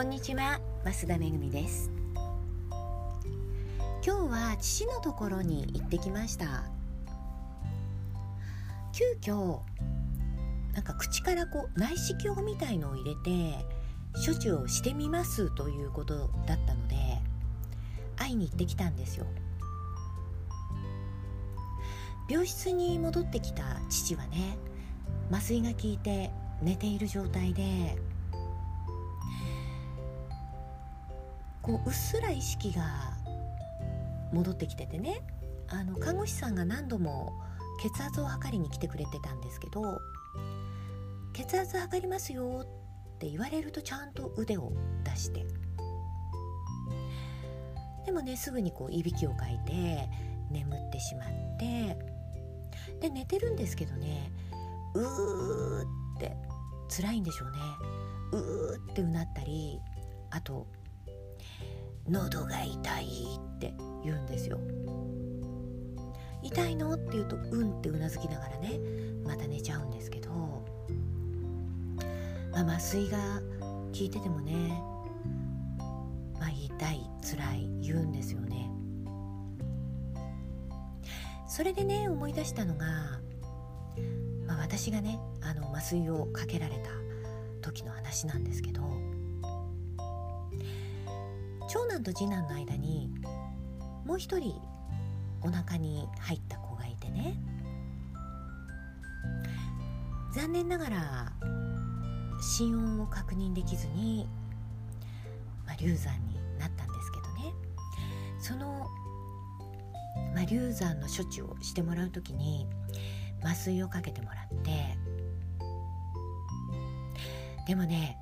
こんにちは増田めぐみです。今日は父のところに行ってきました。急遽なんか口からこう内視鏡みたいのを入れて処置をしてみますということだったので会いに行ってきたんですよ。病室に戻ってきた父はね麻酔が効いて寝ている状態でこううっすら意識が戻ってきててね。あの看護師さんが何度も血圧を測りに来てくれてたんですけど「血圧測りますよ」って言われるとちゃんと腕を出して。でもねすぐにこういびきをかいて眠ってしまって。で寝てるんですけどねうーって辛いんでしょうね。うーってうなったりあと喉が痛いって言うんですよ。痛いの？って言うとうんってうなずきながらねまた寝ちゃうんですけど、まあ、麻酔が効いててもねまあ痛い辛い言うんですよね。それでね思い出したのが、まあ、私がねあの麻酔をかけられた時の話なんですけど長男と次男の間にもう一人お腹に入った子がいてね。残念ながら心音を確認できずに、まあ、流産になったんですけどね。その、まあ、流産の処置をしてもらう時に麻酔をかけてもらって。でもね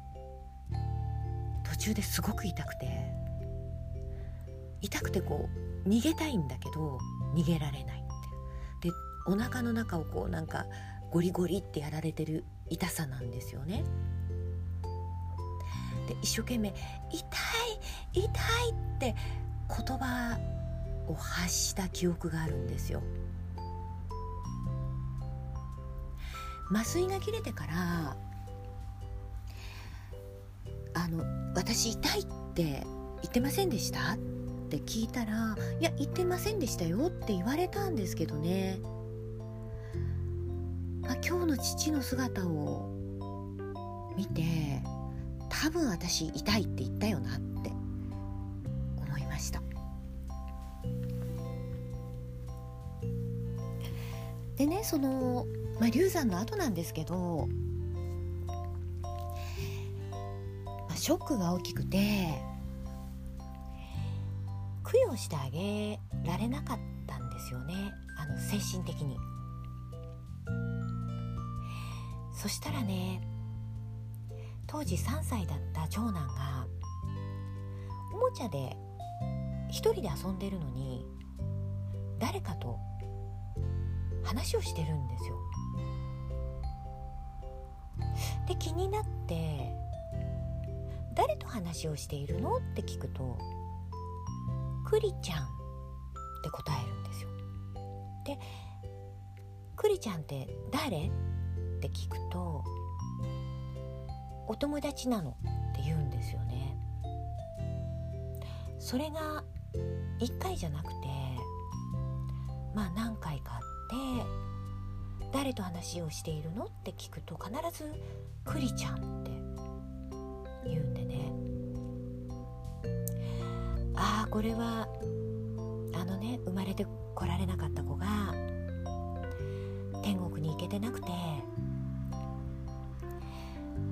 途中ですごく痛くて。痛くてこう逃げたいんだけど逃げられないってでお腹の中をこうなんかゴリゴリってやられてる痛さなんですよね。で一生懸命「痛い痛い」って言葉を発した記憶があるんですよ。麻酔が切れてから「あの私痛いって言ってませんでした?」って聞いたら「いや言ってませんでしたよ」って言われたんですけどね、あ、今日の父の姿を見て多分私痛いって言ったよなって思いました。でねその、まあ、流産の後なんですけど、まあ、ショックが大きくて供養してあげられなかったんですよね。あの精神的に。そしたらね当時3歳だった長男がおもちゃで一人で遊んでるのに誰かと話をしてるんですよ。で気になって「誰と話をしているの?」って聞くとクリちゃんって答えるんですよ。でクリちゃんって誰？って聞くとお友達なのって言うんですよね。それが1回じゃなくてまあ何回かあって誰と話をしているの？って聞くと必ずクリちゃんっああこれはあのね生まれてこられなかった子が天国に行けてなくて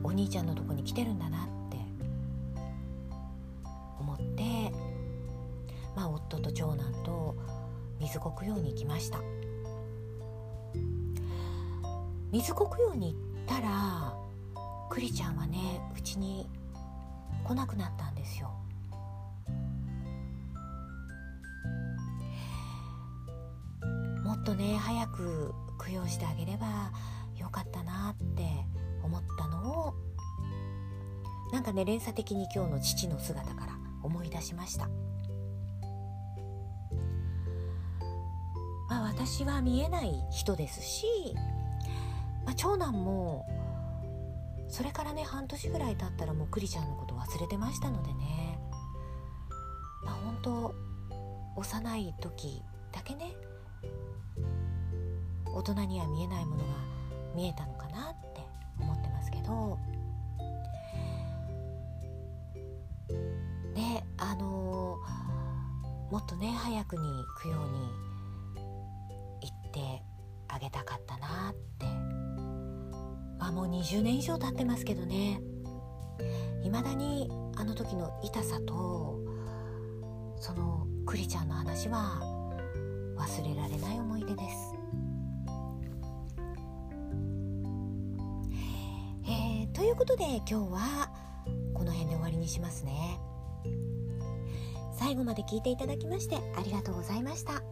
お兄ちゃんのとこに来てるんだなって思ってまあ夫と長男と水国用に行きました。水国用に行ったらクリちゃんはねうちに来なくなったんですよ。とね早く供養してあげればよかったなって思ったのをなんかね連鎖的に今日の父の姿から思い出しました。まあ私は見えない人ですし、まあ、長男もそれからね半年ぐらい経ったらもうクリちゃんのこと忘れてましたのでね。まあ本当幼い時だけね大人には見えないものが見えたのかなって思ってますけど。ねあのー、もっとね早くに行くように言ってあげたかったなって。まあもう20年以上経ってますけどね。いまだにあの時の痛さとそのクリちゃんの話は忘れられない思い出です。ということで今日はこの辺で終わりにしますね。最後まで聞いていただきましてありがとうございました。